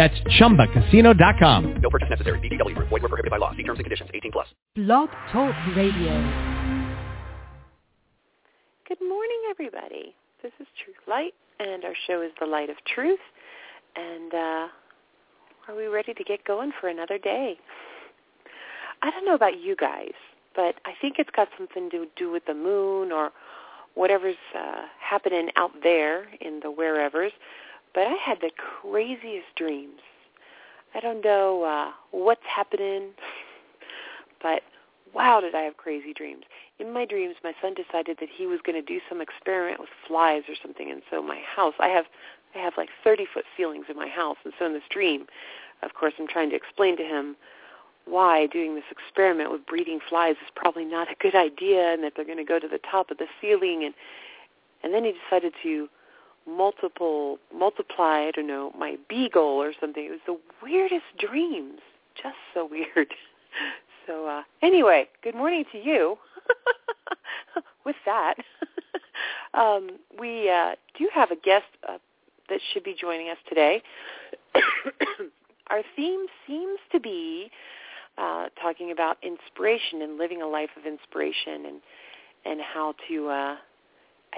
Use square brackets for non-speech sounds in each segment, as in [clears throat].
That's ChumbaCasino.com. No purchase necessary. VGW. Void were prohibited by law. See terms and conditions. 18 plus. Blog Talk Radio. Good morning, everybody. This is Truth Light, and our show is The Light of Truth. And uh, are we ready to get going for another day? I don't know about you guys, but I think it's got something to do with the moon or whatever's uh, happening out there in the wherevers. But I had the craziest dreams. I don't know uh, what's happening, [laughs] but wow, did I have crazy dreams. In my dreams, my son decided that he was going to do some experiment with flies or something, and so my house, I have I have like 30 foot ceilings in my house, and so in this dream, of course, I'm trying to explain to him why doing this experiment with breeding flies is probably not a good idea, and that they're going to go to the top of the ceiling, and and then he decided to multiple multiply I don't know my beagle or something. It was the weirdest dreams, just so weird. [laughs] So uh, anyway, good morning to you. [laughs] With that, [laughs] um, we uh, do have a guest uh, that should be joining us today. [coughs] Our theme seems to be uh, talking about inspiration and living a life of inspiration and and how to uh,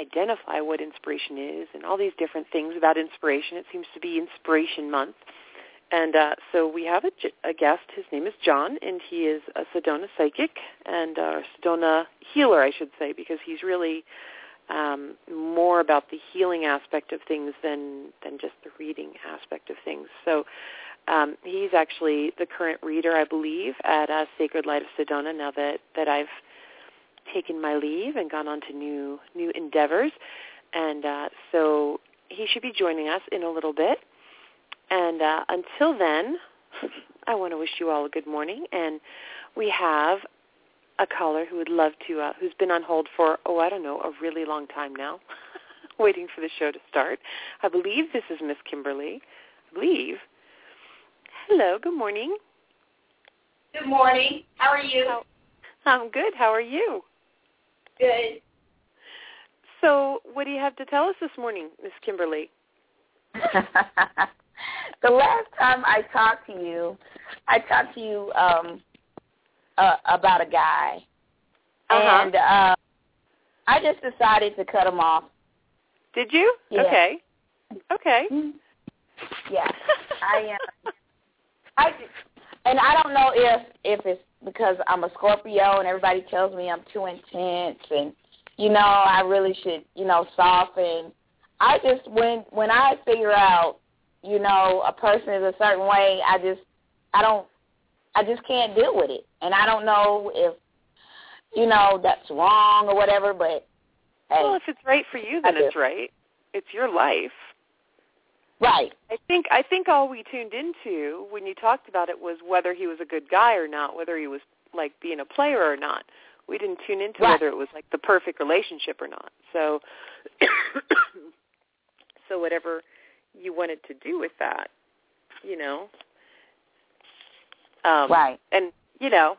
identify what inspiration is and all these different things about inspiration. It seems to be Inspiration Month. And uh, so we have a, a guest. His name is John, and he is a Sedona psychic and uh, Sedona healer, I should say, because he's really um, more about the healing aspect of things than than just the reading aspect of things. So um, he's actually the current reader, I believe, at uh, Sacred Light of Sedona. Now that that I've taken my leave and gone on to new new endeavors, and uh, so he should be joining us in a little bit. And uh, until then, [laughs] I want to wish you all a good morning. And we have a caller who would love to, uh, who's been on hold for, oh, I don't know, a really long time now, [laughs] waiting for the show to start. I believe this is Miss Kimberly. I believe. Hello, good morning. Good morning. How are you? How, I'm good. How are you? Good. So what do you have to tell us this morning, Miss Kimberly? [laughs] the last time I talked to you, I talked to you um uh, about a guy, Uh-huh. and uh, I just decided to cut him off. Did you? Yeah. Okay. Okay. Yeah, I am. I and I don't know if if it's because I'm a Scorpio and everybody tells me I'm too intense and you know I really should you know soften. I just when when I figure out you know a person is a certain way, I just I don't I just can't deal with it, and I don't know if you know that's wrong or whatever. But hey, Well, if it's right for you, then it's right. It's your life. Right, I think I think all we tuned into when you talked about it was whether he was a good guy or not, whether he was like being a player or not. We didn't tune into Right. whether it was like the perfect relationship or not. So [coughs] so whatever you wanted to do with that, you know. Um right. and you know,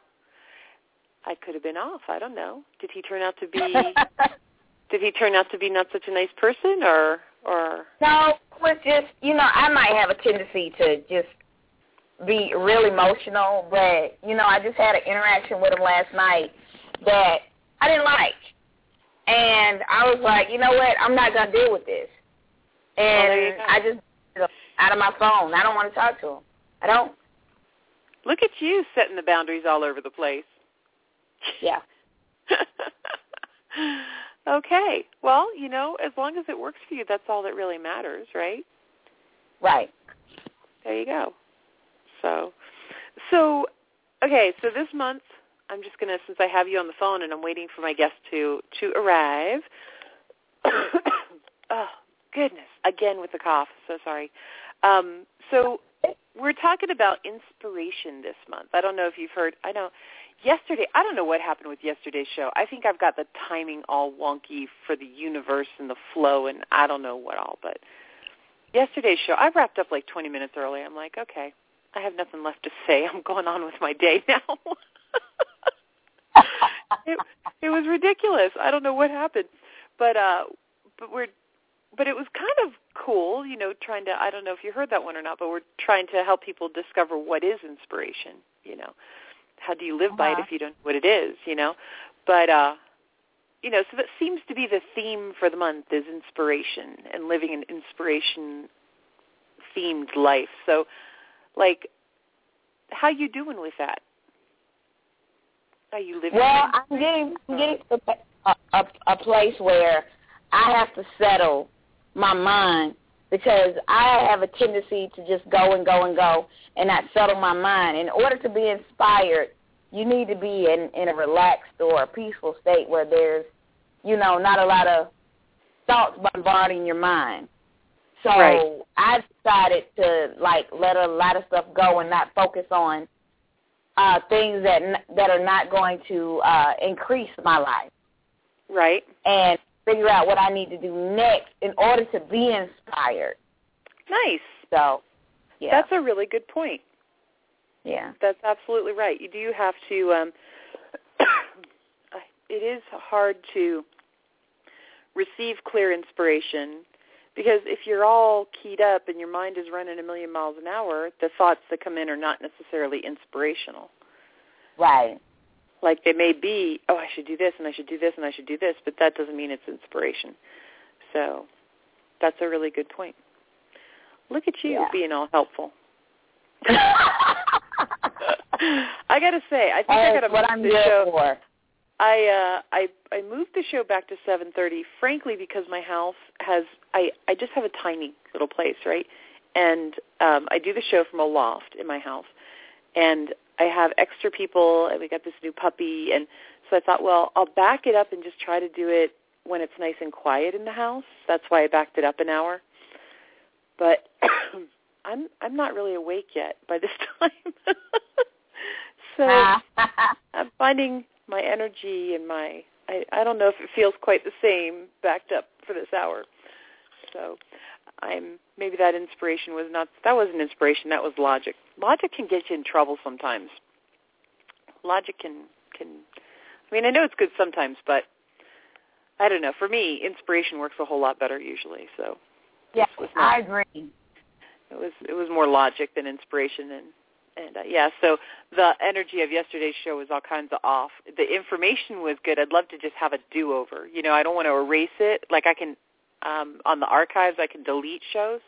I could have been off. I don't know. Did he turn out to be [laughs] did he turn out to be not such a nice person or or No, it was just you know I might have a tendency to just be real emotional, but you know I just had an interaction with him last night that I didn't like, and I was like, you know what, I'm not gonna deal with this, Well, and go. I just out of my phone. I don't want to talk to him. I don't. Look at you setting the boundaries all over the place. Yeah. [laughs] okay. Well, you know, as long as it works for you, that's all that really matters, right? Right. There you go. So, so, okay. So this month, I'm just gonna, since I have you on the phone and I'm waiting for my guest to to arrive. [coughs] oh goodness! Again with the cough. So sorry. Um, so we're talking about inspiration this month. I don't know if you've heard. I know yesterday, I don't know what happened with yesterday's show. I think I've got the timing all wonky for the universe and the flow, and I don't know what all. But yesterday's show, I wrapped up like 20 minutes early. I'm like, okay, I have nothing left to say. I'm going on with my day [laughs] now. it, it was ridiculous. I don't know what happened, but uh, but we're but it was kind of cool, you know, trying to I don't know if you heard that one or not, but we're trying to help people discover what is inspiration, you know. How do you live uh-huh. by it Uh-huh. if you don't know what it is, you know? But uh you know, so that seems to be the theme for the month is inspiration and living an inspiration themed life. So like how you doing with that? Are you living Well, I'm getting I'm getting to a, a, a place where I have to settle my mind because I have a tendency to just go and go and go and not settle my mind. In order to be inspired, you need to be in, in a relaxed or a peaceful state where there's, you know, not a lot of thoughts bombarding your mind. So Right. I decided to like let a lot of stuff go and not focus on uh, things that that are not going to uh, increase my life right? and figure out what I need to do next in order to be inspired. Nice. So, yeah, That's a really good point. yeah, That's absolutely right. You do have to. Um, [coughs] it is hard to receive clear inspiration because if you're all keyed up and your mind is running a million miles an hour, the thoughts that come in are not necessarily inspirational. right, Like they may be, oh, I should do this and I should do this and I should do this, but that doesn't mean it's inspiration. So that's a really good point. Look at you Yeah. being all helpful. [laughs] I got to say, I think I gotta what I'm the show. for. I uh I I moved the show back to 7:30 frankly because my house has I I just have a tiny little place, right? And um I do the show from a loft in my house. And I have extra people and we got this new puppy and so I thought, well, I'll back it up and just try to do it when it's nice and quiet in the house. That's why I backed it up an hour. But [coughs] I'm I'm not really awake yet by this [laughs] time. [laughs] so [laughs] I'm finding my energy and my I, I don't know if it feels quite the same backed up for this hour. So I'm maybe that inspiration was not that wasn't inspiration, that was logic. Logic can get you in trouble sometimes. Logic can can I mean I know it's good sometimes, but I don't know. For me, inspiration works a whole lot better usually. So yeah, not- I agree. it was it was more logic than inspiration and and uh, yeah so the energy of yesterday's show was all kinds of off the information was good i'd love to just have a do over you know i don't want to erase it like i can um on the archives i can delete shows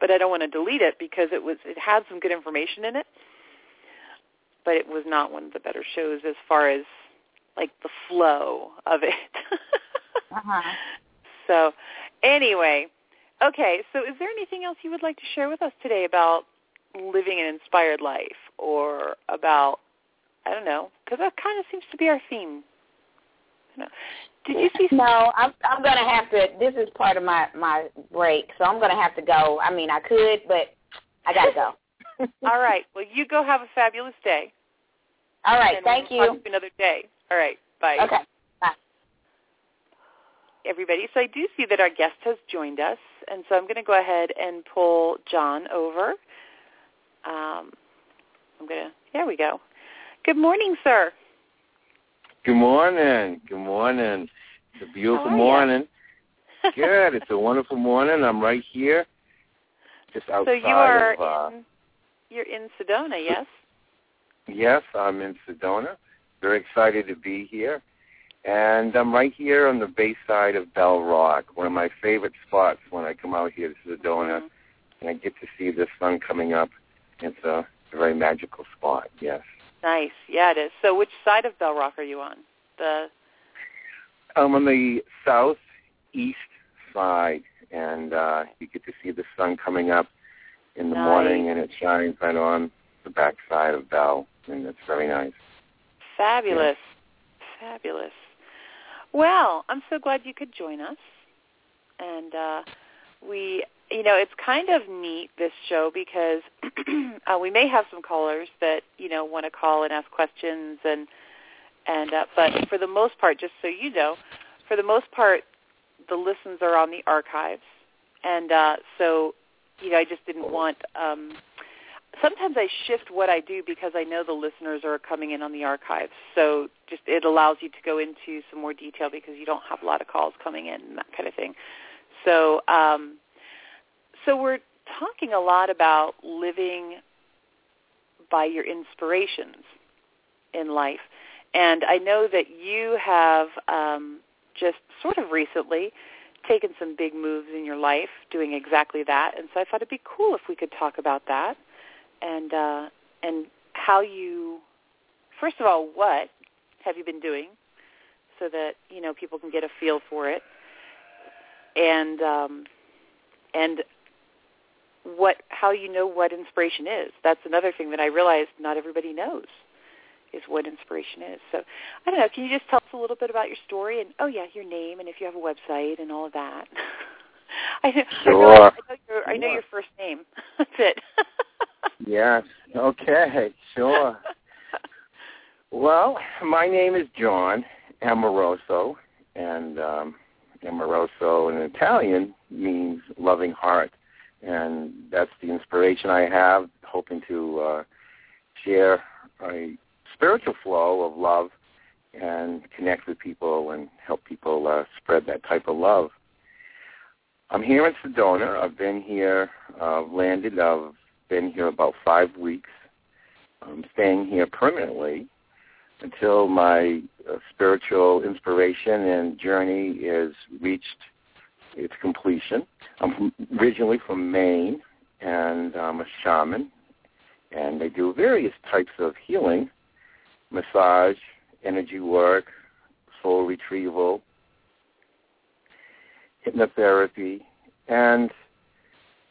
but i don't want to delete it because it was it had some good information in it but it was not one of the better shows as far as like the flow of it [laughs] Uh-huh. so anyway Okay, so is there anything else you would like to share with us today about living an inspired life or about, I don't know, because that kind of seems to be our theme. Don't know. Did you see? No, I'm I'm gonna have to. This is part of my my break, so I'm gonna have to go. I mean, I could, but I gotta go. [laughs] All right. Well, you go have a fabulous day. All right. and Thank we'll talk you. another day. All right. Bye. Okay. Bye. Everybody. So I do see that our guest has joined us, and so I'm going to go ahead and pull John over. Um, I'm going to. There we go. Good morning, sir. Good morning. Good morning. It's a beautiful How are ya? morning. Good. It's a wonderful morning. I'm right here, just outside so you are of. Uh, in. You're in Sedona, yes? yes, I'm in Sedona. Very excited to be here, and I'm right here on the bay side of Bell Rock, one of my favorite spots when I come out here to Sedona, Mhm. and I get to see the sun coming up. It's a, a very magical spot. Yes. Nice. Yeah, it is. So which side of Bell Rock are you on? The I'm on the southeast side, and uh, you get to see the sun coming up in the Nice. morning, and it shines right on the back side of Bell, and it's very nice. fabulous. Fabulous. Well, I'm so glad you could join us. And uh we you know, it's kind of neat this show because [clears throat] uh, we may have some callers that you know want to call and ask questions and and uh, but for the most part, just so you know, for the most part, the listens are on the archives, and uh, so you know, I just didn't want. Um, sometimes I shift what I do because I know the listeners are coming in on the archives. So just it allows you to go into some more detail because you don't have a lot of calls coming in and that kind of thing. So um, so we're talking a lot about living by your inspirations in life. And I know that you have um, just sort of recently taken some big moves in your life doing exactly that. And so I thought it'd be cool if we could talk about that and uh, and how you, first of all, what have you been doing so that you know people can get a feel for it, and um, and what how you know what inspiration is. That's another thing that I realized not everybody knows is what inspiration is. So I don't know. Can you just tell us a little bit about your story and oh yeah, your name and if you have a website and all of that. [laughs] I know. Sure. I, realize, I know your I know your first name. [laughs] That's it. Yes. Okay. Sure. well, my name is John Amoroso, and um, Amoroso in Italian means loving heart, and that's the inspiration I have, hoping to uh, share a spiritual flow of love and connect with people and help people uh, spread that type of love. I'm here in Sedona. I've been here, uh, landed. I've been here about five weeks. I'm staying here permanently until my uh, spiritual inspiration and journey is reached its completion. I'm originally from Maine, and I'm a shaman, and they do various types of healing, massage, energy work, soul retrieval, hypnotherapy, and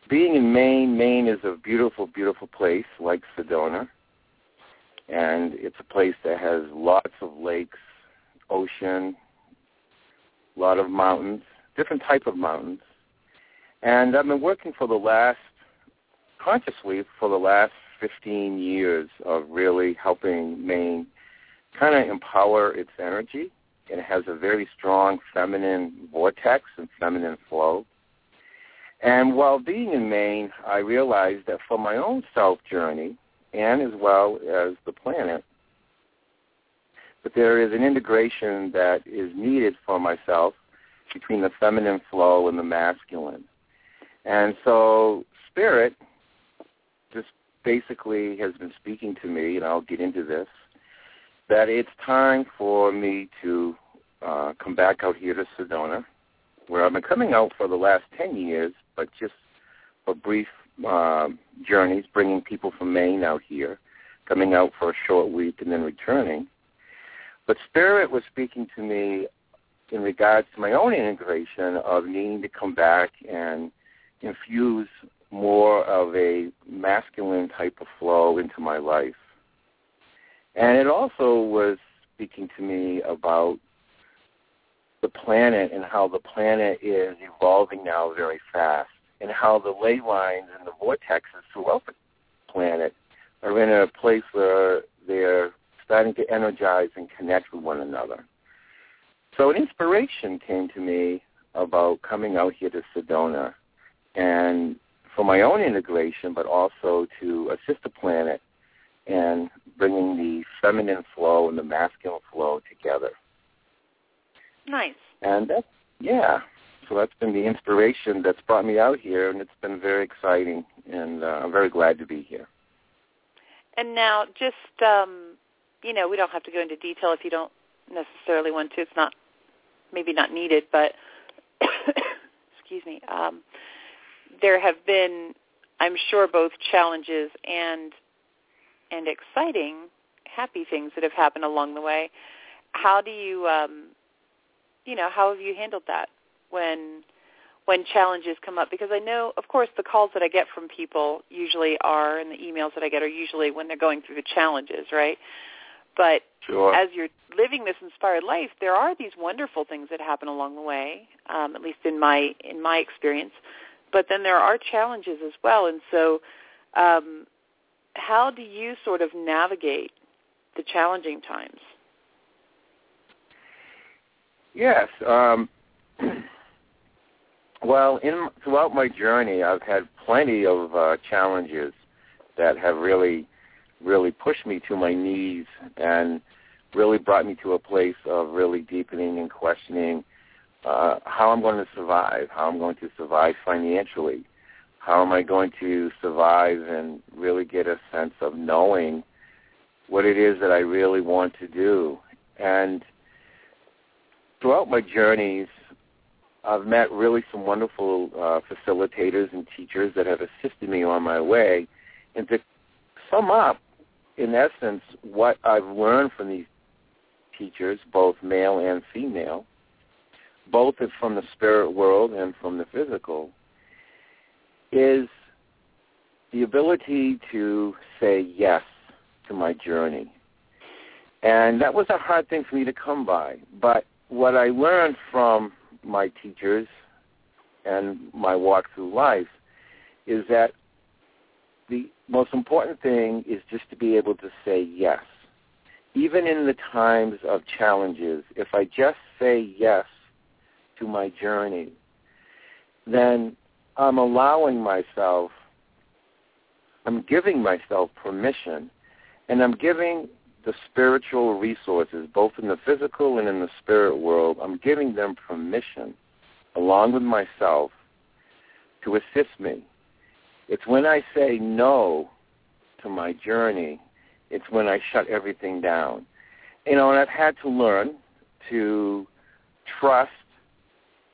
being in Maine, Maine is a beautiful, beautiful place like Sedona. And it's a place that has lots of lakes, ocean, a lot of mountains, different type of mountains. And I've been working for the last, consciously, for the last 15 years of really helping Maine kind of empower its energy. It has a very strong feminine vortex and feminine flow. And while being in Maine, I realized that for my own self journey, and as well as the planet, that there is an integration that is needed for myself between the feminine flow and the masculine. And so spirit just basically has been speaking to me, and I'll get into this, that it's time for me to uh, come back out here to Sedona, where I've been coming out for the last 10 years, but just for brief uh, journeys, bringing people from Maine out here, coming out for a short week and then returning. But Spirit was speaking to me in regards to my own integration of needing to come back and infuse more of a masculine type of flow into my life. And it also was speaking to me about the planet and how the planet is evolving now very fast and how the ley lines and the vortexes throughout the planet are in a place where they're starting to energize and connect with one another. So an inspiration came to me about coming out here to Sedona and for my own integration, but also to assist the planet and bringing the feminine flow and the masculine flow together. nice. And that's, yeah, so that's been the inspiration that's brought me out here, and it's been very exciting, and uh, I'm very glad to be here. And now, just um, you know, we don't have to go into detail if you don't necessarily want to. It's not maybe not needed, but [coughs] excuse me. Um, there have been, I'm sure, both challenges and and exciting, happy things that have happened along the way. How do you, um, you know, how have you handled that when when challenges come up? Because I know, of course, the calls that I get from people usually are, and the emails that I get are usually when they're going through the challenges, right? But Sure. as you're living this inspired life, there are these wonderful things that happen along the way. Um, at least in my in my experience, but then there are challenges as well. And so, um, how do you sort of navigate the challenging times? Yes. Um, [clears throat] well, in throughout my journey, I've had plenty of uh, challenges that have really, really pushed me to my knees and really brought me to a place of really deepening and questioning uh, how I'm going to survive, how I'm going to survive financially, how am I going to survive and really get a sense of knowing what it is that I really want to do. And throughout my journeys, I've met really some wonderful uh, facilitators and teachers that have assisted me on my way. And to sum up, in essence, what I've learned from these teachers, both male and female, both from the spirit world and from the physical, is the ability to say yes to my journey. And that was a hard thing for me to come by. But what I learned from my teachers and my walk through life is that the most important thing is just to be able to say yes. Even in the times of challenges, if I just say yes to my journey, then I'm allowing myself, I'm giving myself permission, and I'm giving the spiritual resources, both in the physical and in the spirit world, I'm giving them permission, along with myself, to assist me. It's when I say no to my journey, it's when I shut everything down. You know, and I've had to learn to trust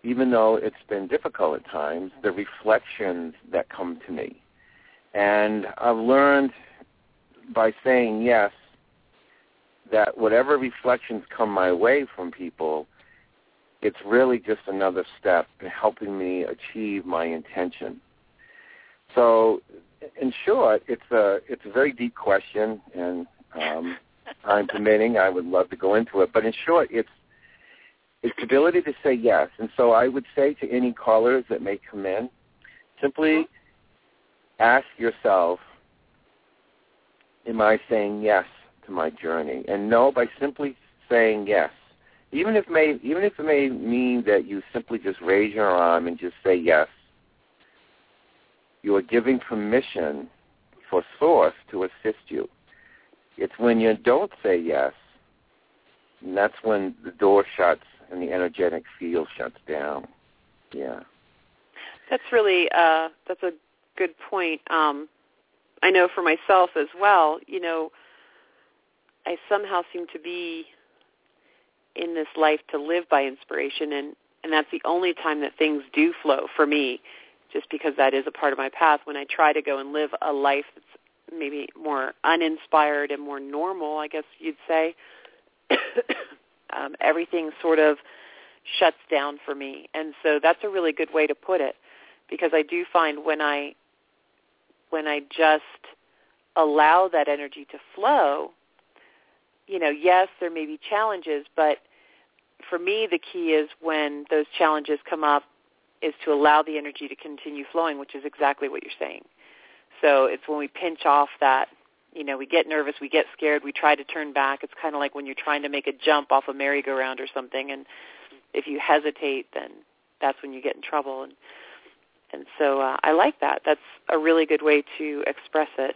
even though it's been difficult at times, the reflections that come to me. And I've learned by saying yes that whatever reflections come my way from people, it's really just another step in helping me achieve my intention. So, in short, it's a it's a very deep question, and um, [laughs] time permitting, I would love to go into it. But in short, it's its ability to say yes. And so I would say to any callers that may come in, simply ask yourself, am I saying yes to my journey? And no by simply saying yes. Even if may even if it may mean that you simply just raise your arm and just say yes, you are giving permission for source to assist you. It's when you don't say yes, and that's when the door shuts and the energetic field shuts down. Yeah. That's really uh that's a good point. Um I know for myself as well, you know, I somehow seem to be in this life to live by inspiration and and that's the only time that things do flow for me just because that is a part of my path when I try to go and live a life that's maybe more uninspired and more normal, I guess you'd say. [coughs] um, everything sort of shuts down for me. And so that's a really good way to put it because I do find when I when I just allow that energy to flow, you know, yes, there may be challenges, but for me the key is when those challenges come up is to allow the energy to continue flowing, which is exactly what you're saying. So it's when we pinch off that you know, we get nervous, we get scared, we try to turn back. It's kind of like when you're trying to make a jump off a merry-go-round or something, and if you hesitate, then that's when you get in trouble. And and so uh, I like that. That's a really good way to express it.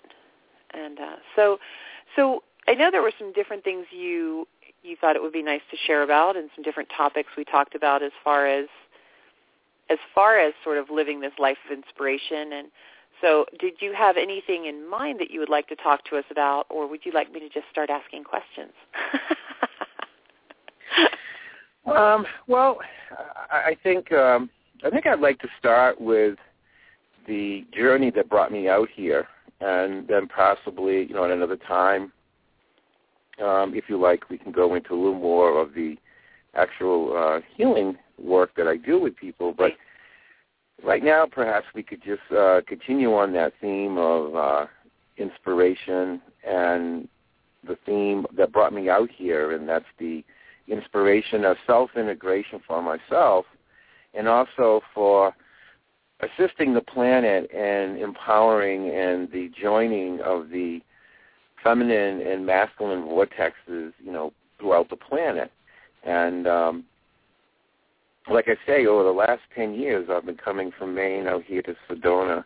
And uh, so, so I know there were some different things you you thought it would be nice to share about, and some different topics we talked about as far as as far as sort of living this life of inspiration and so did you have anything in mind that you would like to talk to us about, or would you like me to just start asking questions? [laughs] um, well, I think um, I think I'd like to start with the journey that brought me out here, and then possibly, you know, at another time, um, if you like, we can go into a little more of the actual uh, healing work that I do with people. But right now, perhaps we could just uh, continue on that theme of uh, inspiration and the theme that brought me out here, and that's the inspiration of self-integration for myself and also for assisting the planet and empowering and the joining of the feminine and masculine vortexes, you know, throughout the planet. And um, like I say, over the last 10 years, I've been coming from Maine out here to Sedona.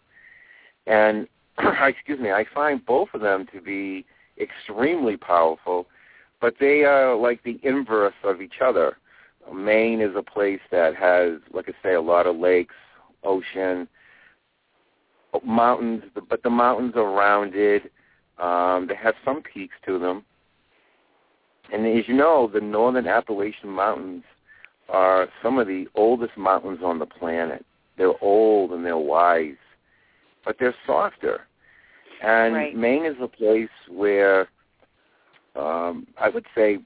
And, [clears throat] excuse me, I find both of them to be extremely powerful, but they are like the inverse of each other. Maine is a place that has, like I say, a lot of lakes, ocean, mountains, but the mountains are rounded. Um, they have some peaks to them. And as you know, the northern Appalachian Mountains are some of the oldest mountains on the planet. They're old and they're wise, but they're softer. And Right. Maine is a place where um, I would say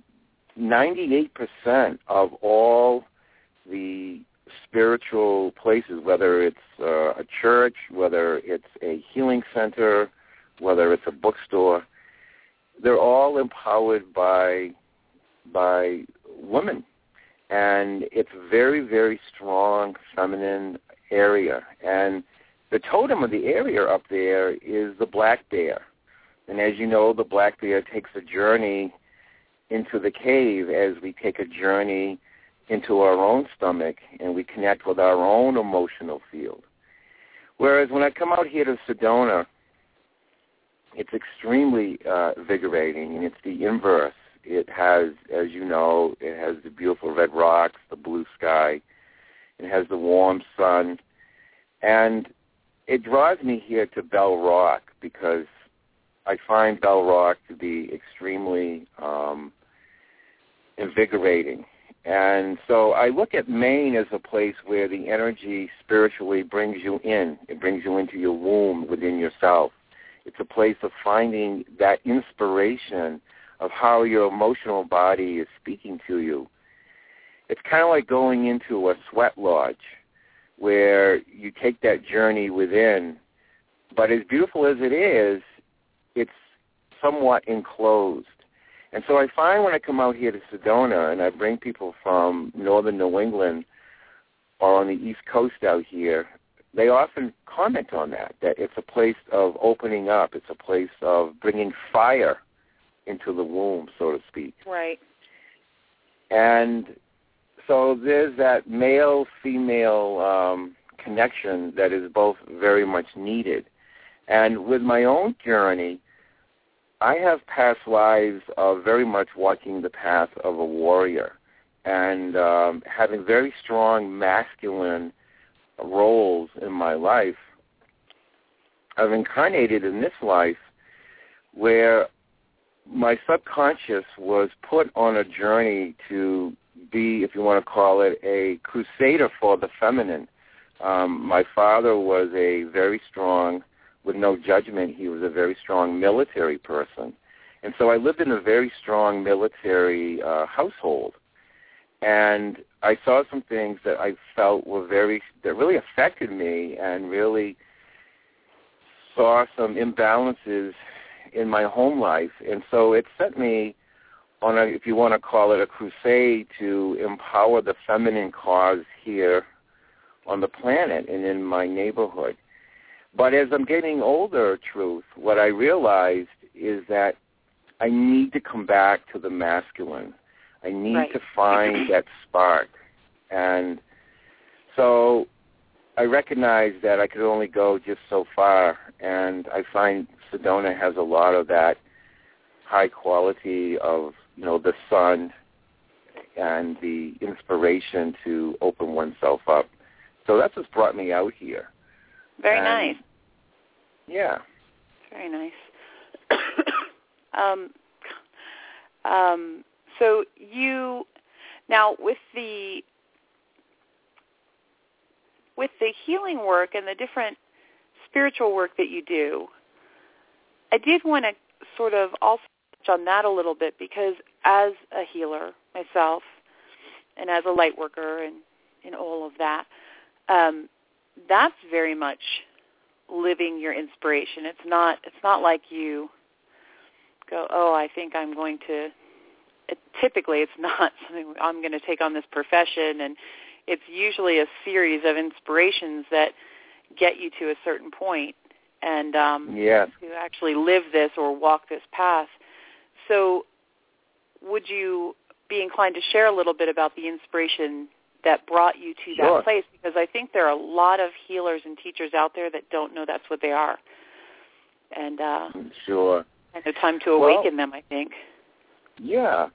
98% of all the spiritual places, whether it's uh, a church, whether it's a healing center, whether it's a bookstore, they're all empowered by by women, and it's a very very strong feminine area. And the totem of the area up there is the black bear, and as you know, the black bear takes a journey into the cave as we take a journey into our own stomach and we connect with our own emotional field. Whereas when I come out here to Sedona, it's extremely uh, invigorating, and it's the inverse. It has, as you know, it has the beautiful red rocks, the blue sky, it has the warm sun, and it draws me here to Bell Rock because I find Bell Rock to be extremely um, invigorating. And so I look at Maine as a place where the energy spiritually brings you in. It brings you into your womb within yourself. It's a place of finding that inspiration of how your emotional body is speaking to you. It's kind of like going into a sweat lodge where you take that journey within. But as beautiful as it is, it's somewhat enclosed. And so I find when I come out here to Sedona and I bring people from northern New England or on the East Coast out here, they often comment on that, that it's a place of opening up. It's a place of bringing fire into the womb, so to speak. Right. And so there's that male-female um, connection that is both very much needed. And with my own journey, I have past lives of very much walking the path of a warrior and um, having very strong masculine roles in my life. I've incarnated in this life where my subconscious was put on a journey to be, if you want to call it, a crusader for the feminine. Um, my father was a very strong, with no judgment, he was a very strong military person. And so I lived in a very strong military uh, household. And I saw some things that I felt were very, that really affected me and really saw some imbalances in my home life. And so it set me on a, if you want to call it a crusade to empower the feminine cause here on the planet and in my neighborhood. But as I'm getting older, truth, what I realized is that I need to come back to the masculine. I need Right. to find that spark. And so I recognize that I could only go just so far, and I find Sedona has a lot of that high quality of, you know, the sun and the inspiration to open oneself up. So that's what's brought me out here. Very And- nice. Yeah. Very nice. [coughs] um, um, so you now with the with the healing work and the different spiritual work that you do, I did want to sort of also touch on that a little bit because as a healer myself and as a light worker and in all of that, um, that's very much living your inspiration. It's not it's not like you go, "Oh, I think I'm going to it, typically it's [laughs] not something I'm going to take on this profession and it's usually a series of inspirations that get you to a certain point and um, Yes. to actually live this or walk this path. So, would you be inclined to share a little bit about the inspiration that brought you to Sure. that place? Because I think there are a lot of healers and teachers out there that don't know that's what they are, and uh, Sure. and the time to Well- awaken them. I think. Yeah.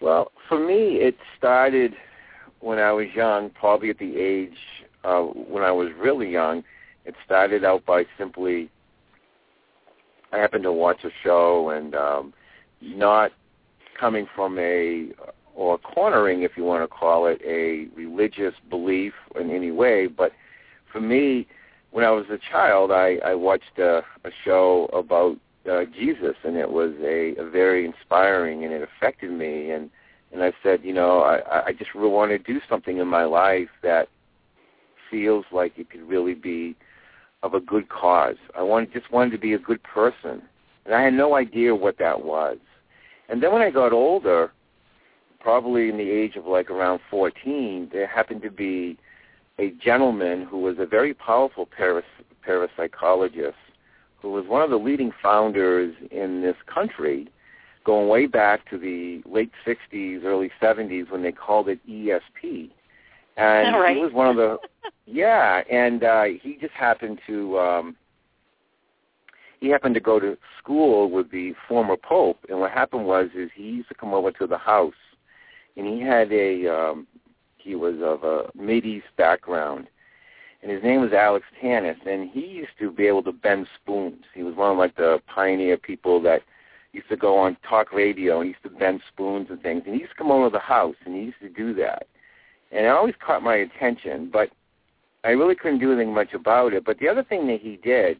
Well, for me, it started when I was young, probably at the age uh, when I was really young. It started out by simply, I happened to watch a show and um, not coming from a, or cornering, if you want to call it, a religious belief in any way, but for me, when I was a child, I, I watched a, a show about uh, Jesus, and it was a, a very inspiring, and it affected me. And and I said, you know, I, I just really want to do something in my life that feels like it could really be of a good cause. I wanted, just wanted to be a good person, and I had no idea what that was. And then when I got older, probably in the age of like around 14, there happened to be a gentleman who was a very powerful paras- parapsychologist who was one of the leading founders in this country going way back to the late 60s, early 70s when they called it ESP. And Right. he was one of the, [laughs] yeah, and uh, he just happened to, um, he happened to go to school with the former pope. And what happened was is he used to come over to the house, and he had a, um, he was of a Mideast background, and his name was Alex Tanous, and he used to be able to bend spoons. He was one of like the pioneer people that used to go on talk radio and he used to bend spoons and things. And he used to come over to the house and he used to do that. And it always caught my attention, but I really couldn't do anything much about it. But the other thing that he did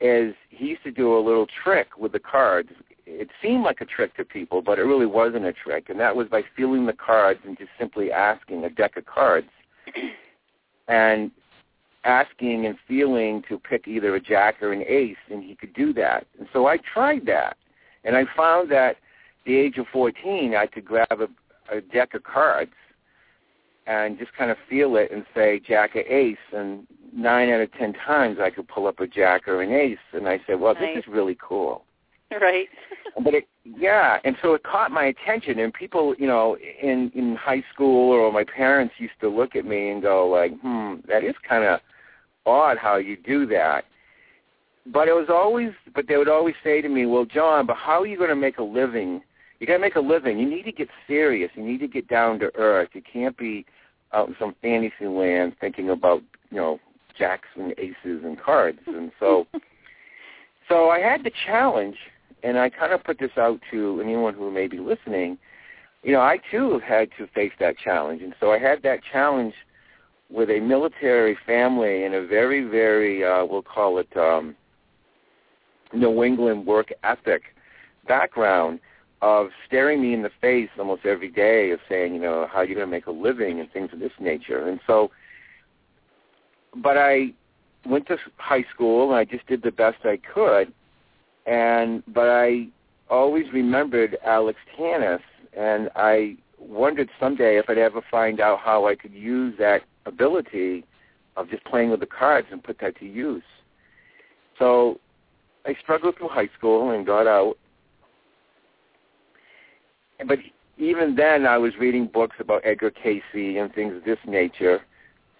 is he used to do a little trick with the cards. It seemed like a trick to people, but it really wasn't a trick. And that was by feeling the cards and just simply asking a deck of cards [clears throat] and asking and feeling to pick either a jack or an ace, and he could do that. And so I tried that, and I found that at the age of 14, I could grab a, a deck of cards and just kind of feel it and say jack or ace, and nine out of ten times I could pull up a jack or an ace, and I said, well, Nice. this is really cool. [laughs] Right. [laughs] But it, yeah, and so it caught my attention, and people, you know, in in high school or my parents used to look at me and go like, "Hmm, that is kind of odd how you do that." But it was always, but they would always say to me, "Well, John, but how are you going to make a living? You got to make a living. You need to get serious. You need to get down to earth. You can't be out in some fantasy land thinking about, you know, jacks and aces and cards." And so, [laughs] so I had the challenge and I kind of put this out to anyone who may be listening, you know, I too had to face that challenge. And so I had that challenge with a military family and a very, very, uh, we'll call it um, New England work ethic background of staring me in the face almost every day of saying, you know, how are you going to make a living and things of this nature. And so, but I went to high school and I just did the best I could and but I always remembered Alex Tanous, and I wondered someday if I'd ever find out how I could use that ability of just playing with the cards and put that to use. So I struggled through high school and got out, but even then I was reading books about Edgar Cayce and things of this nature,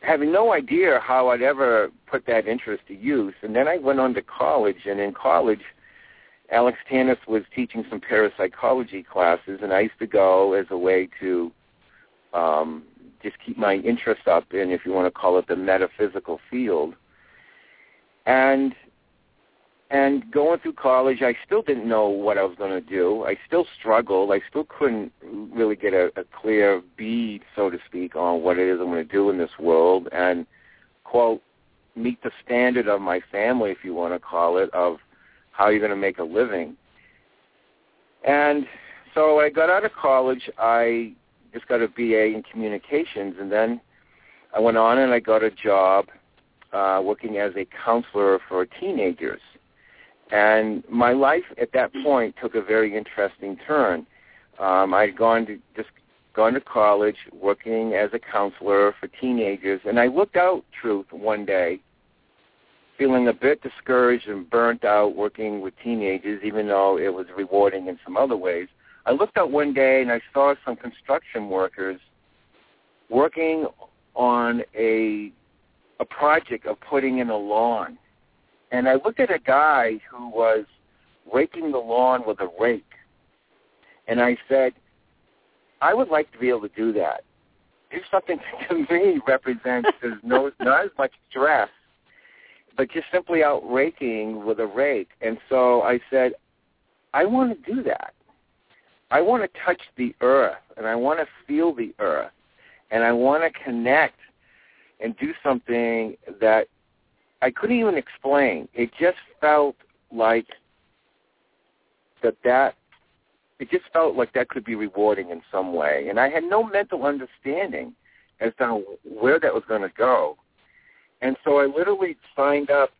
having no idea how I'd ever put that interest to use. And then I went on to college, and in college Alex Tanous was teaching some parapsychology classes, and I used to go as a way to um, just keep my interest up in, if you want to call it, the metaphysical field. And and going through college, I still didn't know what I was going to do. I still struggled. I still couldn't really get a, a clear bead, so to speak, on what it is I'm going to do in this world, and quote meet the standard of my family, if you want to call it, of how you're going to make a living. And so I got out of college, I just got a BA in communications, and then I went on and I got a job uh, working as a counselor for teenagers. And my life at that point took a very interesting turn. Um, I'd gone to just gone to college, working as a counselor for teenagers, and I looked out, truth, one day feeling a bit discouraged and burnt out working with teenagers, even though it was rewarding in some other ways. I looked out one day and I saw some construction workers working on a a project of putting in a lawn. And I looked at a guy who was raking the lawn with a rake. And I said, I would like to be able to do that. Do something that [laughs] to me represents there's no [laughs] not as much stress, but just simply out raking with a rake. And so I said, I want to do that. I want to touch the earth and I want to feel the earth and I want to connect and do something that I couldn't even explain. It just felt like that that it just felt like that could be rewarding in some way. And I had no mental understanding as to where that was going to go. And so I literally signed up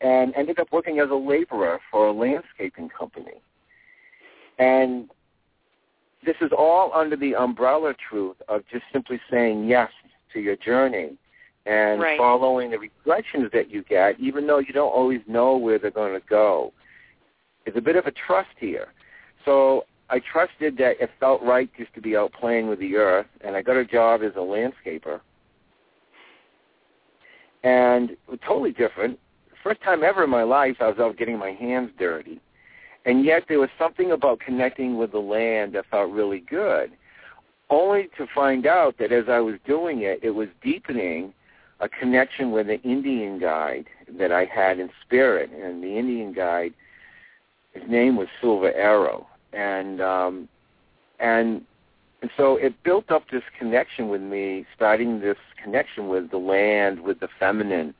and ended up working as a laborer for a landscaping company. And this is all under the umbrella truth of just simply saying yes to your journey and Right. following the reflections that you get, even though you don't always know where they're going to go. There's a bit of a trust here. So I trusted that it felt right just to be out playing with the earth, and I got a job as a landscaper. And totally different. First time ever in my life, I was out getting my hands dirty. And yet there was something about connecting with the land that felt really good. Only to find out that as I was doing it, it was deepening a connection with an Indian guide that I had in spirit. And the Indian guide, his name was Silver Arrow. And um, and and so it built up this connection with me, starting this connection with the land, with the feminine,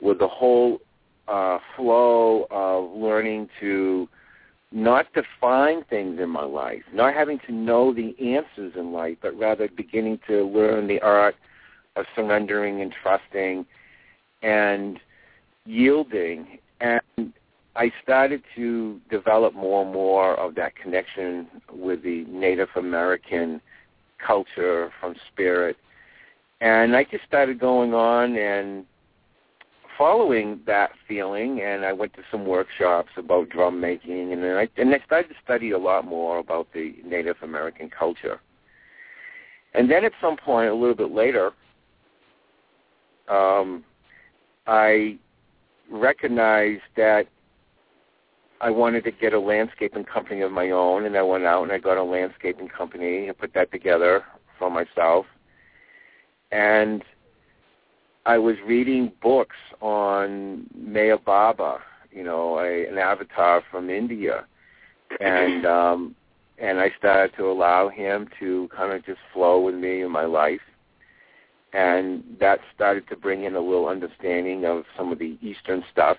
with the whole uh, flow of learning to not define things in my life, not having to know the answers in life, but rather beginning to learn the art of surrendering and trusting and yielding. And I started to develop more and more of that connection with the Native American culture from spirit. And I just started going on and following that feeling and I went to some workshops about drum making and then I and I started to study a lot more about the Native American culture. And then at some point a little bit later um I recognized that I wanted to get a landscaping company of my own, and I went out and I got a landscaping company and put that together for myself. And I was reading books on Meher Baba, you know, a, an avatar from India, and um, and I started to allow him to kind of just flow with me in my life, and that started to bring in a little understanding of some of the Eastern stuff,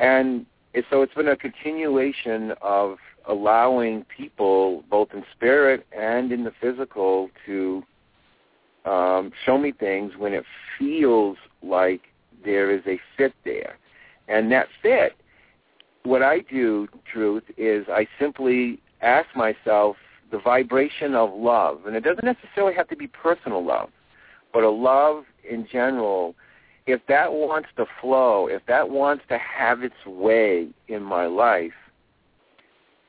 and so it's been a continuation of allowing people, both in spirit and in the physical, to um, show me things when it feels like there is a fit there. And that fit, what I do, truth, is I simply ask myself the vibration of love. And it doesn't necessarily have to be personal love, but a love in general if that wants to flow, if that wants to have its way in my life,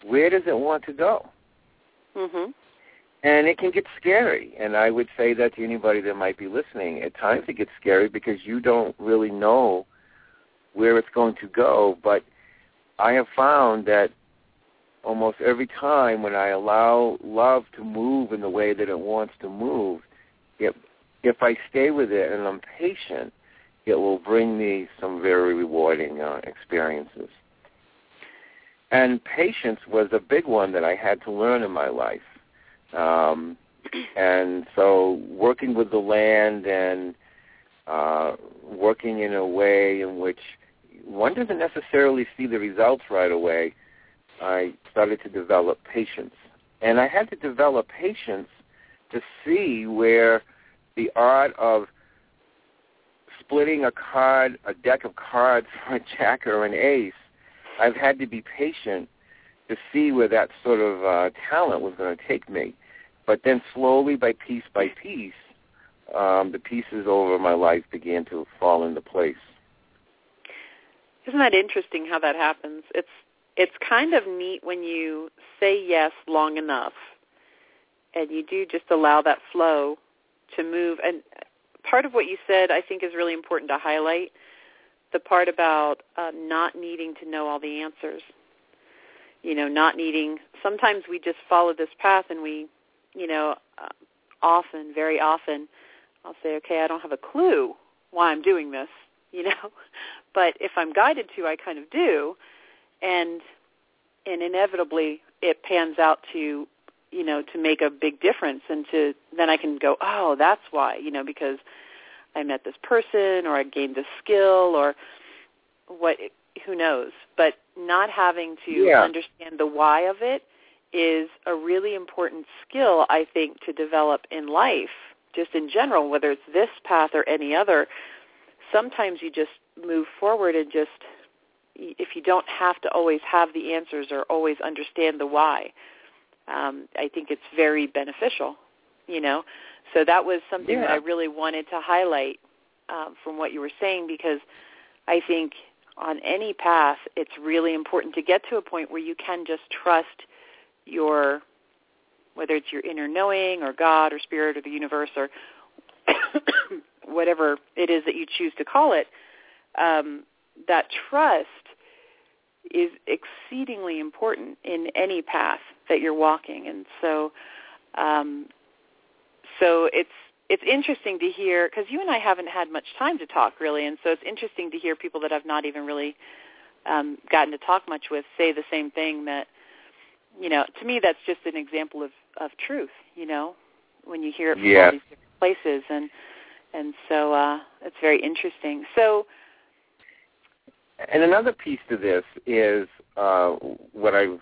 where does it want to go? Mhm. And it can get scary. And I would say that to anybody that might be listening. At times it gets scary because you don't really know where it's going to go. But I have found that almost every time when I allow love to move in the way that it wants to move, if if I stay with it and I'm patient, it will bring me some very rewarding uh, experiences. And patience was a big one that I had to learn in my life. Um, [clears throat] and so working with the land and uh, working in a way in which one doesn't necessarily see the results right away, I started to develop patience. And I had to develop patience to see where the art of splitting a card, a deck of cards [laughs] for a jack or an ace, I've had to be patient to see where that sort of uh, talent was going to take me. But then slowly, by piece by piece, um, the pieces over my life began to fall into place. Isn't that interesting how that happens? It's it's kind of neat when you say yes long enough and you do just allow that flow to move and part of what you said I think is really important to highlight the part about uh, not needing to know all the answers. You know, not needing. Sometimes we just follow this path, and we, you know, uh, often, very often, I'll say, okay, I don't have a clue why I'm doing this, you [laughs] know, but if I'm guided to, I kind of do, and and inevitably it pans out to, you know, to make a big difference, and to then I can go, oh, that's why, you know, because I met this person or I gained this skill or what who knows. But not having to Yeah. understand the why of it is a really important skill I think to develop in life, just in general, whether it's this path or any other. Sometimes you just move forward and just if you don't have to always have the answers or always understand the why, um, I think it's very beneficial, you know. So that was something that I really wanted to highlight um, from what you were saying because I think on any path it's really important to get to a point where you can just trust your whether it's your inner knowing or God or spirit or the universe or [coughs] whatever it is that you choose to call it, um, that trust is exceedingly important in any path that you're walking. And so, um, so it's it's interesting to hear because you and I haven't had much time to talk really, and so it's interesting to hear people that I've not even really um, gotten to talk much with say the same thing. That you know, to me, that's just an example of of truth. You know, when you hear it from Yes. all these different places, and and so uh, it's very interesting. So And another piece to this is uh, what I've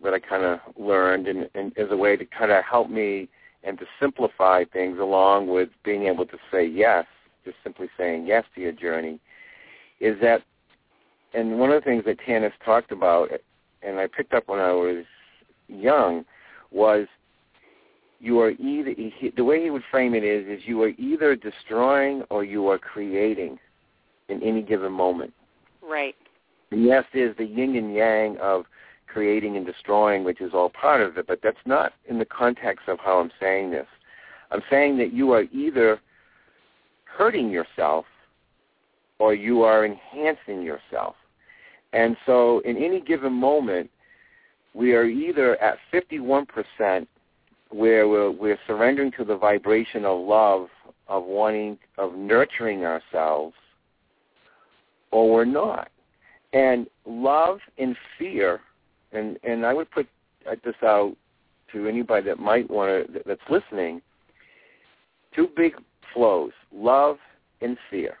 what I kind of learned, and, and as a way to kind of help me and to simplify things, along with being able to say yes, just simply saying yes to your journey, is that. And one of the things that Tanous talked about, and I picked up when I was young, was you are either he, the way he would frame it is is you are either destroying or you are creating in any given moment. Right, And yes, there's the yin and yang of creating and destroying, which is all part of it, but that's not in the context of how I'm saying this. I'm saying that you are either hurting yourself or you are enhancing yourself. And so in any given moment, we are either at 51% where we're, we're surrendering to the vibration of love, of wanting, of nurturing ourselves, or we're not. And love and fear, and, and I would put uh, this out to anybody that might want to, that's listening, two big flows, love and fear.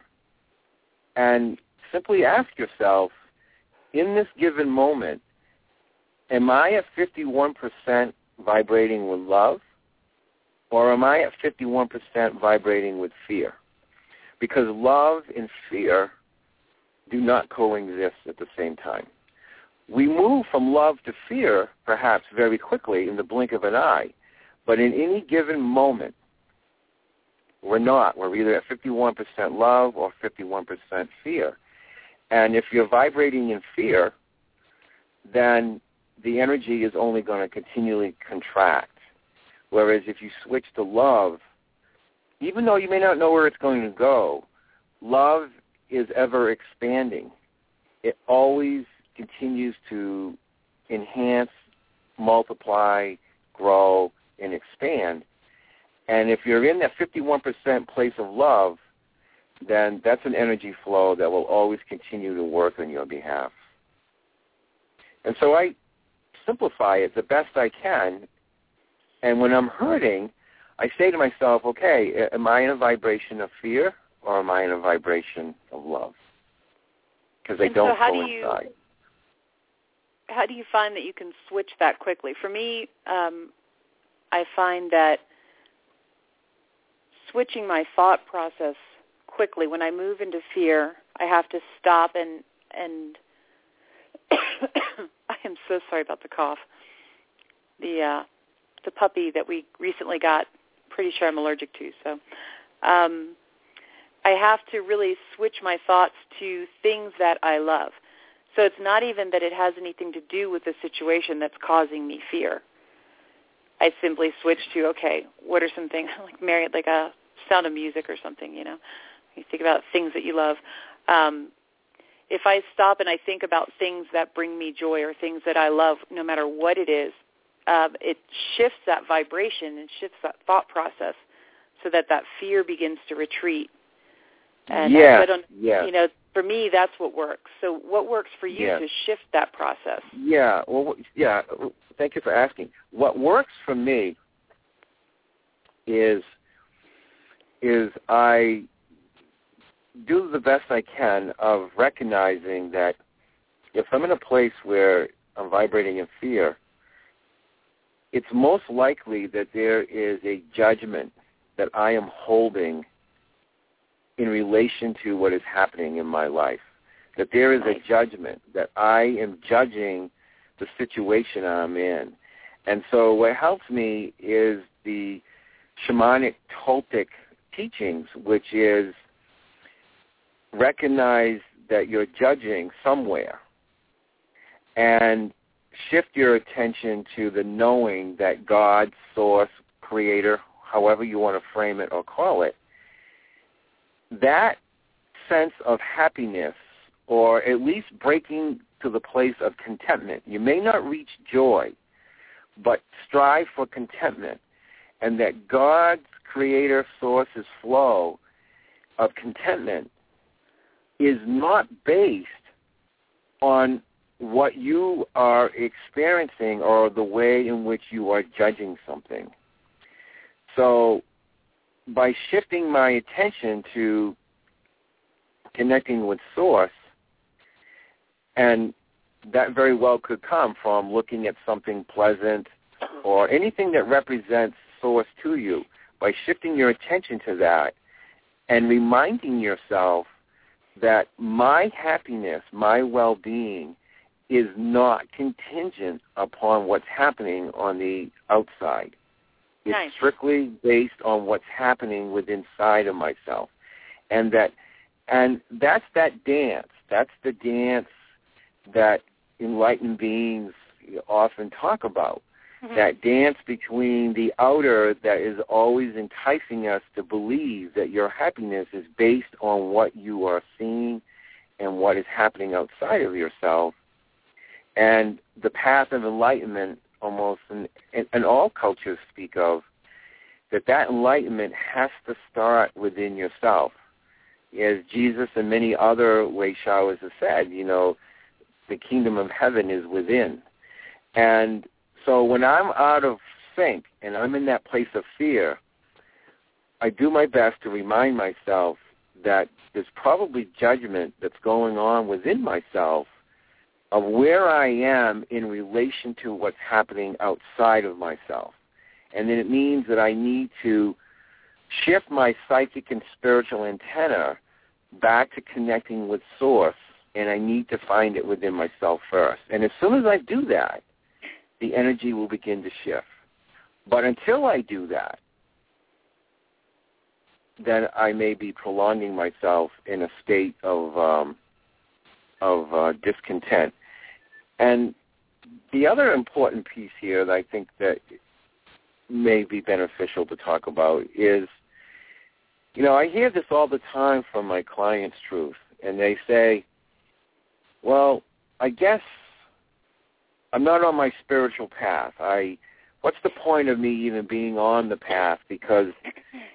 And simply ask yourself, in this given moment, am I at 51% vibrating with love, or am I at 51% vibrating with fear? Because love and fear do not coexist at the same time. We move from love to fear, perhaps very quickly in the blink of an eye, but in any given moment, we're not. We're either at 51% love or 51% fear. And if you're vibrating in fear, then the energy is only going to continually contract. Whereas if you switch to love, even though you may not know where it's going to go, love is ever expanding. It always continues to enhance, multiply, grow, and expand. And if you're in that 51% place of love, then that's an energy flow that will always continue to work on your behalf. And so I simplify it the best I can. And when I'm hurting, I say to myself, okay, am I in a vibration of fear or am I in a vibration of love? Because they And don't how do you- coincide. how do you find that you can switch that quickly? For me, um, I find that switching my thought process quickly when I move into fear, I have to stop and and [coughs] I am so sorry about the cough. The uh, the puppy that we recently got, pretty sure I'm allergic to. So um, I have to really switch my thoughts to things that I love. So it's not even that it has anything to do with the situation that's causing me fear. I simply switch to okay, what are some things [laughs] like married like a sound of music or something, you know. You think about things that you love. Um, if I stop and I think about things that bring me joy or things that I love, no matter what it is, um, it shifts that vibration and shifts that thought process so that that fear begins to retreat. And uh, yeah, I don't, yeah. you know, for me, that's what works. So what works for you Yeah. to shift that process? Yeah, well, yeah. Thank you for asking. What works for me is is I do the best I can of recognizing that if I'm in a place where I'm vibrating in fear, it's most likely that there is a judgment that I am holding in relation to what is happening in my life. That there is a judgment, that I am judging the situation I'm in. And so what helps me is the shamanic Toltec teachings, which is recognize that you're judging somewhere and shift your attention to the knowing that God, source, creator, however you want to frame it or call it, that sense of happiness or at least breaking to the place of contentment. You may not reach joy, but strive for contentment and that God's creator source's flow of contentment is not based on what you are experiencing or the way in which you are judging something. So by shifting my attention to connecting with source, and that very well could come from looking at something pleasant or anything that represents source to you, by shifting your attention to that and reminding yourself that my happiness, my well-being is not contingent upon what's happening on the outside. It's Nice. strictly based on what's happening within inside of myself. And that and that's that dance. That's the dance that enlightened beings often talk about. Mhm. That dance between the outer that is always enticing us to believe that your happiness is based on what you are seeing and what is happening outside of yourself. And the path of enlightenment almost and, in, in all cultures speak of that that enlightenment has to start within yourself. As Jesus and many other way showers have said, you know, the kingdom of heaven is within. And so when I'm out of sync and I'm in that place of fear, I do my best to remind myself that there's probably judgment that's going on within myself of where I am in relation to what's happening outside of myself. And then it means that I need to shift my psychic and spiritual antenna back to connecting with source and I need to find it within myself first. And as soon as I do that, the energy will begin to shift. But until I do that, then I may be prolonging myself in a state of um, of uh, discontent. And the other important piece here that I think that may be beneficial to talk about is, you know, I hear this all the time from my clients, Truth, and they say, well, I guess I'm not on my spiritual path. I what's the point of me even being on the path because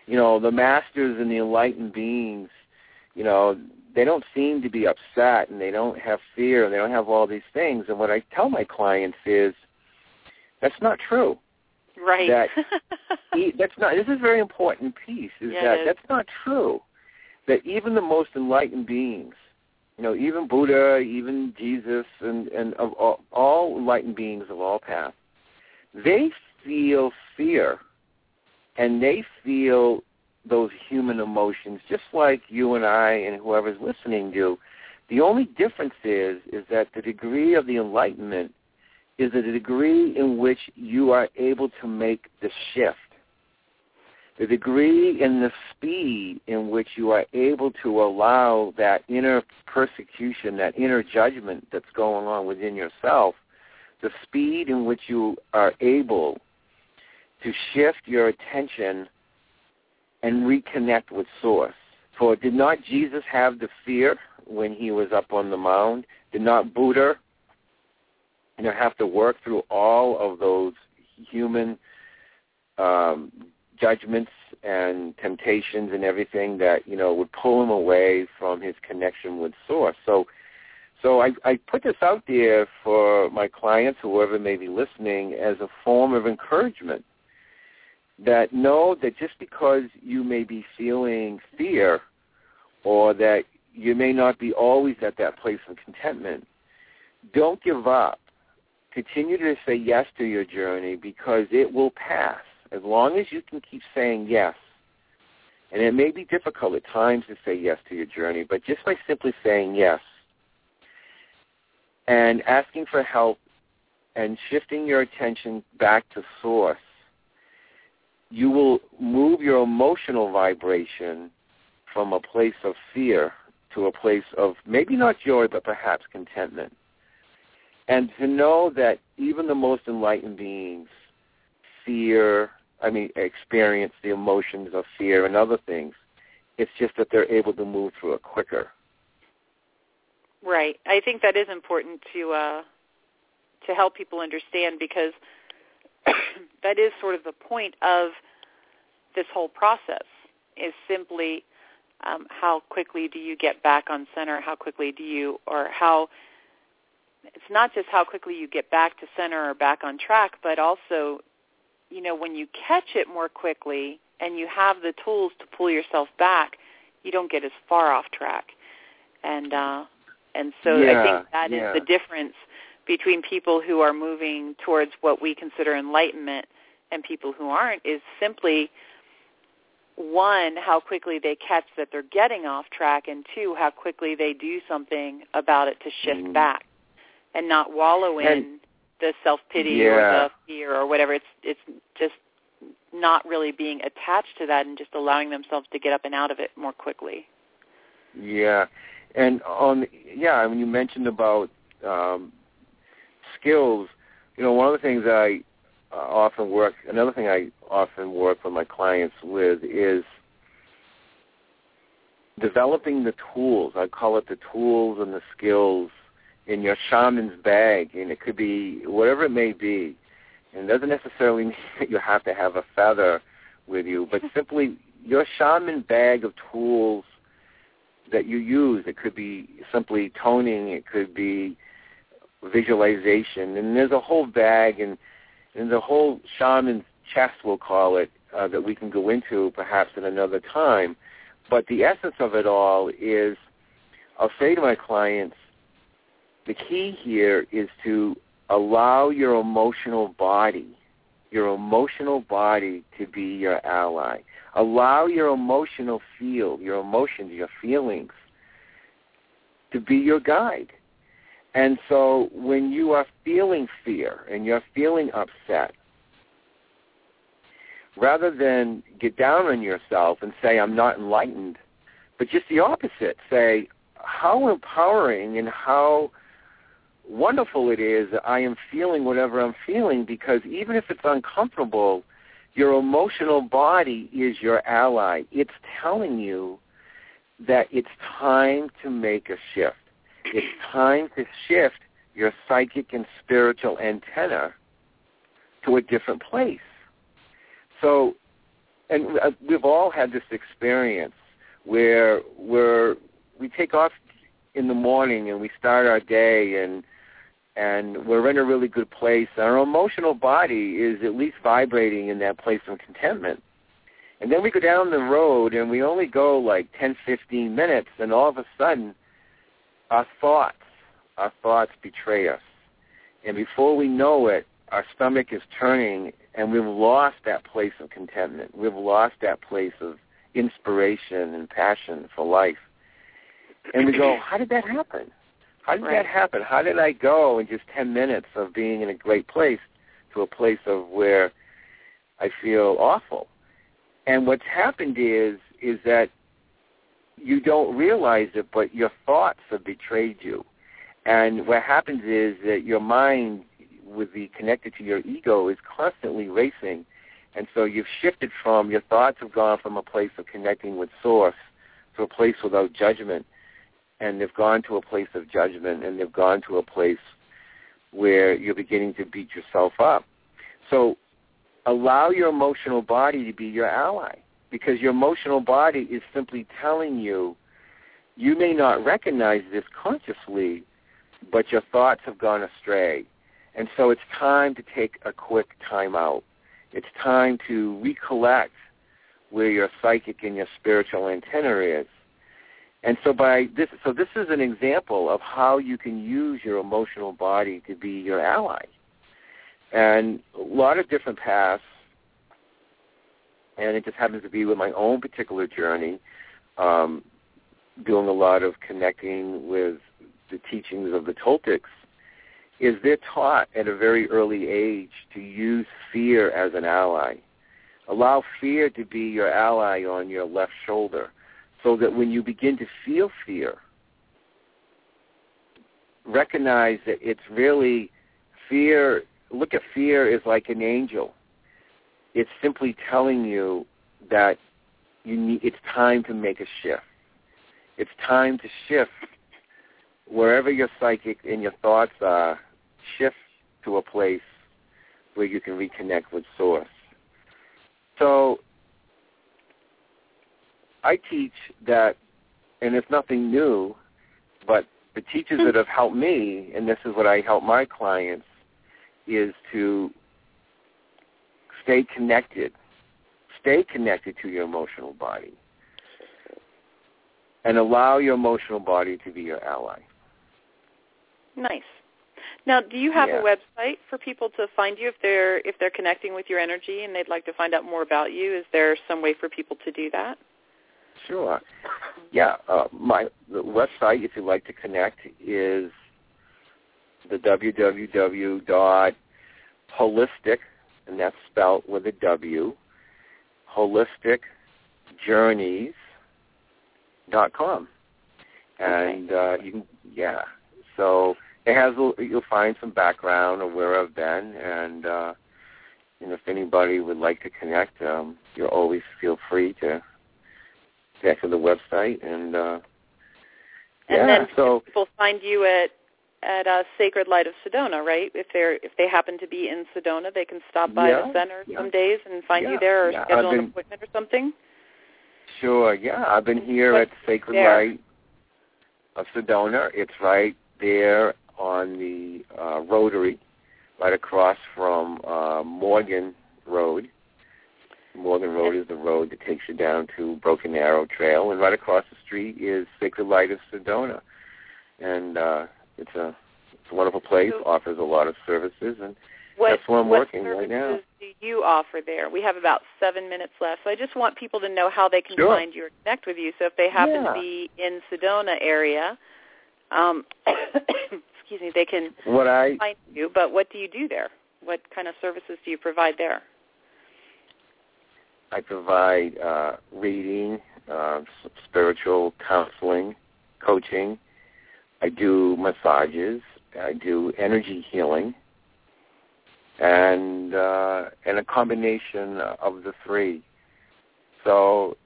you know, the masters and the enlightened beings, you know, they don't seem to be upset and they don't have fear and they don't have all these things. And what I tell my clients is that's not true. Right. That [laughs] E- that's not this is a very important piece is Yeah, that that's not true. That even the most enlightened beings, you know, even Buddha, even Jesus and and of all, all enlightened beings of all paths, they feel fear and they feel those human emotions just like you and I and whoever's listening do. The only difference is is that the degree of the enlightenment is the degree in which you are able to make the shift. the degree and the speed in which you are able to allow that inner persecution, that inner judgment that's going on within yourself, the speed in which you are able to shift your attention and reconnect with Source. For did not Jesus have the fear when he was up on the mound? Did not Buddha you know, have to work through all of those human um, judgments and temptations and everything that you know would pull him away from his connection with Source. So, so I, I put this out there for my clients, whoever may be listening, as a form of encouragement. That know that just because you may be feeling fear, or that you may not be always at that place of contentment, don't give up. Continue to say yes to your journey because it will pass as long as you can keep saying yes, and it may be difficult at times to say yes to your journey, but just by simply saying yes and asking for help and shifting your attention back to source, you will move your emotional vibration from a place of fear to a place of maybe not joy, but perhaps contentment. And to know that even the most enlightened beings fear, I mean, experience the emotions of fear and other things. It's just that they're able to move through it quicker. Right. I think that is important to uh, to help people understand because [coughs] that is sort of the point of this whole process is simply um, how quickly do you get back on center? How quickly do you, or how it's not just how quickly you get back to center or back on track, but also you know, when you catch it more quickly and you have the tools to pull yourself back, you don't get as far off track. And uh and so yeah, I think that yeah. is the difference between people who are moving towards what we consider enlightenment and people who aren't is simply one, how quickly they catch that they're getting off track, and two, how quickly they do something about it to shift mm. back and not wallow in And- the self pity Yeah. or the fear or whatever. It's it's just not really being attached to that and just allowing themselves to get up and out of it more quickly. Yeah, and on yeah, when you mentioned about um, skills, you know, one of the things I uh, often work, another thing I often work with my clients with is developing the tools. I call it the tools and the skills in your shaman's bag, and it could be whatever it may be. And it doesn't necessarily [laughs] mean that you have to have a feather with you, but [laughs] simply your shaman bag of tools that you use. It could be simply toning. It could be visualization. And there's a whole bag and, and the whole shaman's chest, we'll call it, uh, that we can go into perhaps at another time. But the essence of it all is I'll say to my clients, the key here is to allow your emotional body, your emotional body to be your ally. Allow your emotional field, your emotions, your feelings to be your guide. And so when you are feeling fear and you're feeling upset, rather than get down on yourself and say, I'm not enlightened, but just the opposite, say, how empowering and how wonderful it is that I am feeling whatever I'm feeling because even if it's uncomfortable, your emotional body is your ally. It's telling you that it's time to make a shift. It's time to shift your psychic and spiritual antenna to a different place. So, and uh, we've all had this experience where where we take off in the morning and we start our day and and we're in a really good place. Our emotional body is at least vibrating in that place of contentment. And then we go down the road and we only go like 10, 15 minutes and all of a sudden our thoughts, our thoughts betray us. And before we know it, our stomach is turning and we've lost that place of contentment. We've lost that place of inspiration and passion for life. And we go, how did that happen? How did Right. that happen? How did I go in just 10 minutes of being in a great place to a place of where I feel awful? and what's happened is is that you don't realize it, but your thoughts have betrayed you. And what happens is that your mind, with the connected to your ego, is constantly racing. And so you've shifted from your thoughts have gone from a place of connecting with source to a place without judgment, and they've gone to a place of judgment, and they've gone to a place where you're beginning to beat yourself up. So allow your emotional body to be your ally because your emotional body is simply telling you you may not recognize this consciously, but your thoughts have gone astray. And so it's time to take a quick time out. It's time to recollect where your psychic and your spiritual antenna is. And so by this so this is an example of how you can use your emotional body to be your ally. And a lot of different paths and it just happens to be with my own particular journey, um, doing a lot of connecting with the teachings of the Toltecs, is they're taught at a very early age to use fear as an ally. Allow fear to be your ally on your left shoulder so that when you begin to feel fear, recognize that it's really fear, look at fear as like an angel it's simply telling you that you need, it's time to make a shift. It's time to shift wherever your psychic and your thoughts are, shift to a place where you can reconnect with source. So I teach that, and it's nothing new, but the teachers that have helped me, and this is what I help my clients, is to stay connected. Stay connected to your emotional body. And allow your emotional body to be your ally. Nice. Now, do you have Yeah. a website for people to find you if they're if they're connecting with your energy and they'd like to find out more about you? Is there some way for people to do that? Sure. Yeah, uh, my the website, if you'd like to connect, is the www dot holistic, and that's spelled with a W, wholisticjourneys dot com, and uh, you can yeah. So it has a- you'll find some background of where I've been, and uh, and if anybody would like to connect, um, you'll always feel free to connect to the website and uh And yeah then so people find you at at uh, Sacred Light of Sedona, right? If they're if they happen to be in Sedona, they can stop by Yeah, the center yeah. some days and find Yeah, you there or schedule an appointment or something. sure yeah i've been here What's at sacred there? light of sedona it's right there on the uh rotary right across from uh morgan road morgan road is the road that takes you down to broken arrow trail and right across the street is sacred light of sedona and uh it's a it's a wonderful place So- offers a lot of services and What, That's where I'm working right now. What services do you offer there? We have about seven minutes left, so I just want people to know how they can Sure. find you or connect with you. So if they happen Yeah. to be in Sedona area, um, [coughs] excuse me, they can what i find you. But what do you do there? What kind of services do you provide there? I provide uh, reading, uh, spiritual counseling, coaching. I do massages. I do energy healing, and uh, and a combination of the three. So,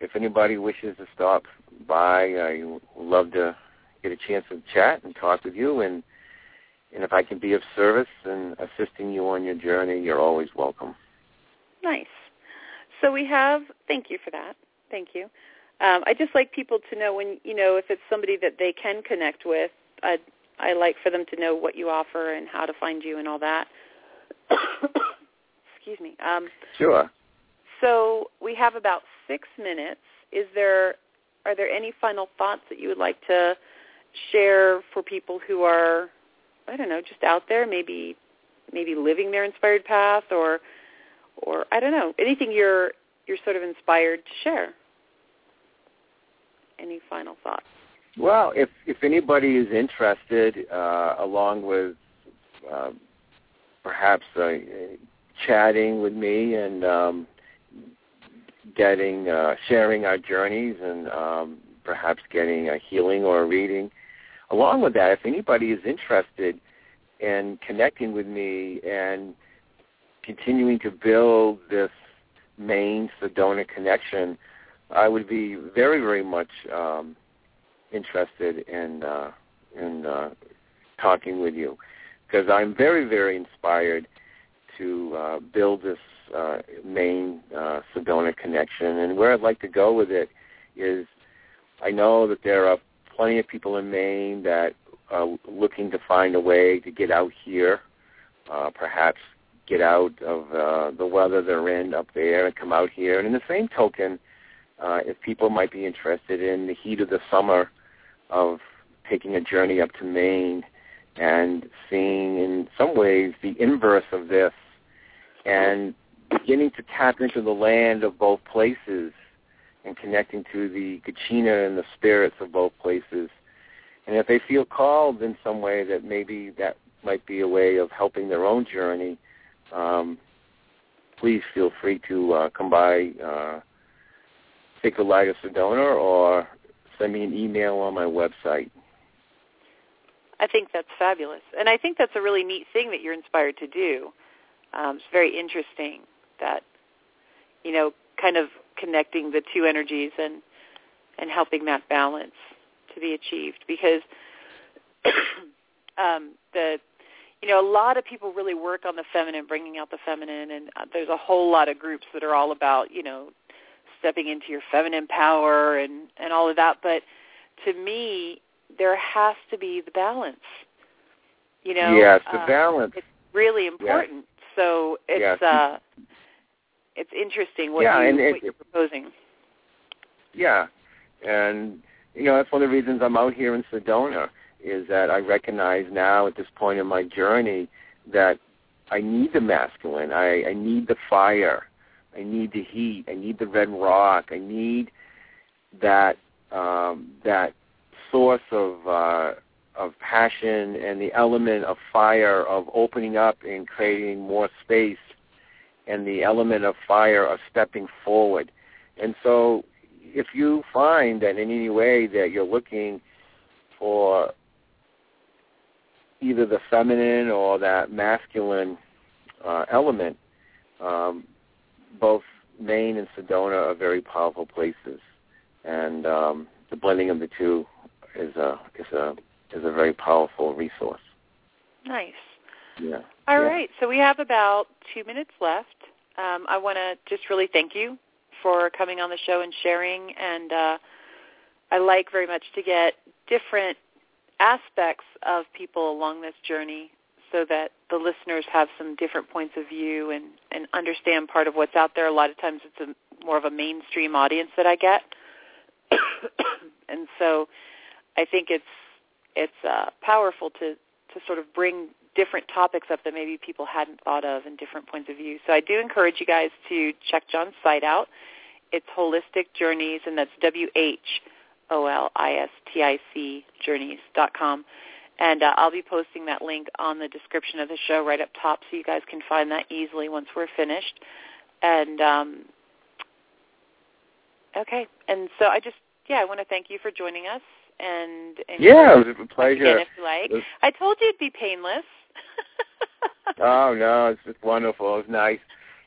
if anybody wishes to stop by, I would love to get a chance to chat and talk with you. And and if I can be of service and assisting you on your journey, you're always welcome. Nice. So we have. Thank you for that. Thank you. Um, I just like people to know when you know if it's somebody that they can connect with. I I like for them to know what you offer and how to find you and all that. [coughs] Excuse me. Um, Sure. so we have about six minutes. Is there are there any final thoughts that you would like to share for people who are I don't know just out there maybe maybe living their inspired path or or I don't know anything you're you're sort of inspired to share. Any final thoughts? Well, if if anybody is interested, uh, along with uh, perhaps uh, chatting with me and um, getting uh, sharing our journeys and um, perhaps getting a healing or a reading. Along with that, if anybody is interested in connecting with me and continuing to build this main Sedona connection, I would be very, very much um, interested in uh, in uh, talking with you because I'm very, very inspired to uh, build this uh, Maine uh, Sedona connection. And where I'd like to go with it is, I know that there are plenty of people in Maine that are looking to find a way to get out here, uh, perhaps get out of uh, the weather they're in up there and come out here. And in the same token, uh, if people might be interested in the heat of the summer of taking a journey up to Maine and seeing in some ways the inverse of this and beginning to tap into the land of both places and connecting to the Kachina and the spirits of both places. And if they feel called in some way that maybe that might be a way of helping their own journey, um, please feel free to uh, come by uh, Sacred Light of Sedona or send me an email on my website. I think that's fabulous, and I think that's a really neat thing that you're inspired to do. Um, it's very interesting that you know, kind of connecting the two energies and and helping that balance to be achieved because [coughs] um, the you know a lot of people really work on the feminine, bringing out the feminine, and uh, there's a whole lot of groups that are all about you know stepping into your feminine power and and all of that. But to me, there has to be the balance. You know, yes, the uh, balance. It's really important. Yes. So it's yes. uh it's interesting what yeah, you and what you're proposing. Yeah, and you know that's one of the reasons I'm out here in Sedona is that I recognize now at this point in my journey that I need the masculine. I, I need the fire. I need the heat. I need the red rock. I need that um, that source of uh, of passion and the element of fire of opening up and creating more space and the element of fire of stepping forward. And so if you find that in any way that you're looking for either the feminine or that masculine uh, element, um, both Maine and Sedona are very powerful places, and um, the blending of the two is a is a is a very powerful resource. Nice. Yeah. All yeah. right, so we have about two minutes left. Um, I want to just really thank you for coming on the show and sharing. And uh, I like very much to get different aspects of people along this journey so that the listeners have some different points of view and, and understand part of what's out there. A lot of times it's a, more of a mainstream audience that I get. [coughs] and so I think it's it's uh, powerful to, to sort of bring different topics up that maybe people hadn't thought of and different points of view. So I do encourage you guys to check John's site out. It's Wholistic Journeys, and that's W-H-O-L-I-S-T-I-C journeys.com. And uh, I'll be posting that link on the description of the show right up top so you guys can find that easily once we're finished. And, um, okay. And so I just, yeah, I want to thank you for joining us. And, and yeah, it was a pleasure. If you like. I told you it'd be painless. [laughs] oh no, it's just wonderful. It was nice.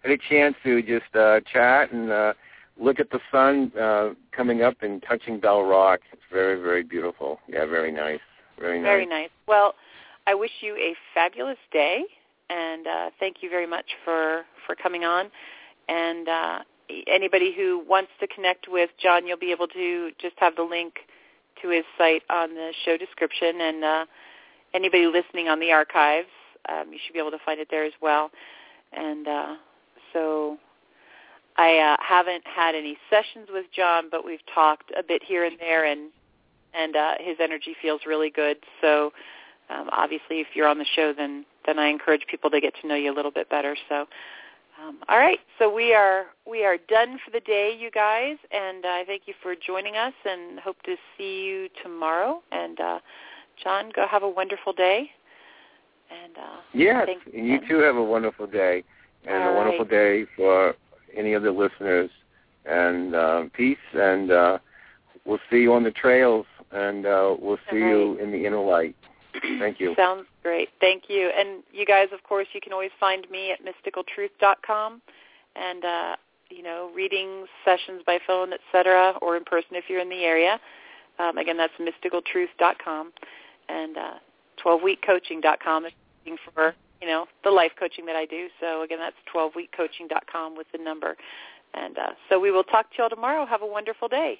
Had a chance to just uh, chat and uh, look at the sun uh, coming up and touching Bell Rock. It's very, very beautiful. Yeah, very nice. Very nice. Very nice. Well, I wish you a fabulous day, and uh, thank you very much for for coming on. And uh, anybody who wants to connect with John, you'll be able to just have the link to his site on the show description, and uh, anybody listening on the archives, um, you should be able to find it there as well. And uh, so I uh, haven't had any sessions with John, but we've talked a bit here and there, and and uh, his energy feels really good. So um, obviously, if you're on the show, then then I encourage people to get to know you a little bit better. So. Um, all right, so we are we are done for the day, you guys, and I uh, thank you for joining us, and hope to see you tomorrow. And uh, John, go have a wonderful day. And uh, yes, you too have a wonderful day, and All a wonderful right. day for any of the listeners. and uh, peace, and uh, we'll see you on the trails, and uh, we'll see All you in the inner light. Thank you. Sounds great. Thank you. And you guys, of course, you can always find me at mysticaltruth.com and, uh, you know, readings, sessions by phone, etc., or in person if you're in the area. Um, again, that's mysticaltruth.com and uh, 12weekcoaching.com if you're looking for, you know, the life coaching that I do. So, again, that's 12weekcoaching.com with the number. And uh, so we will talk to you all tomorrow. Have a wonderful day.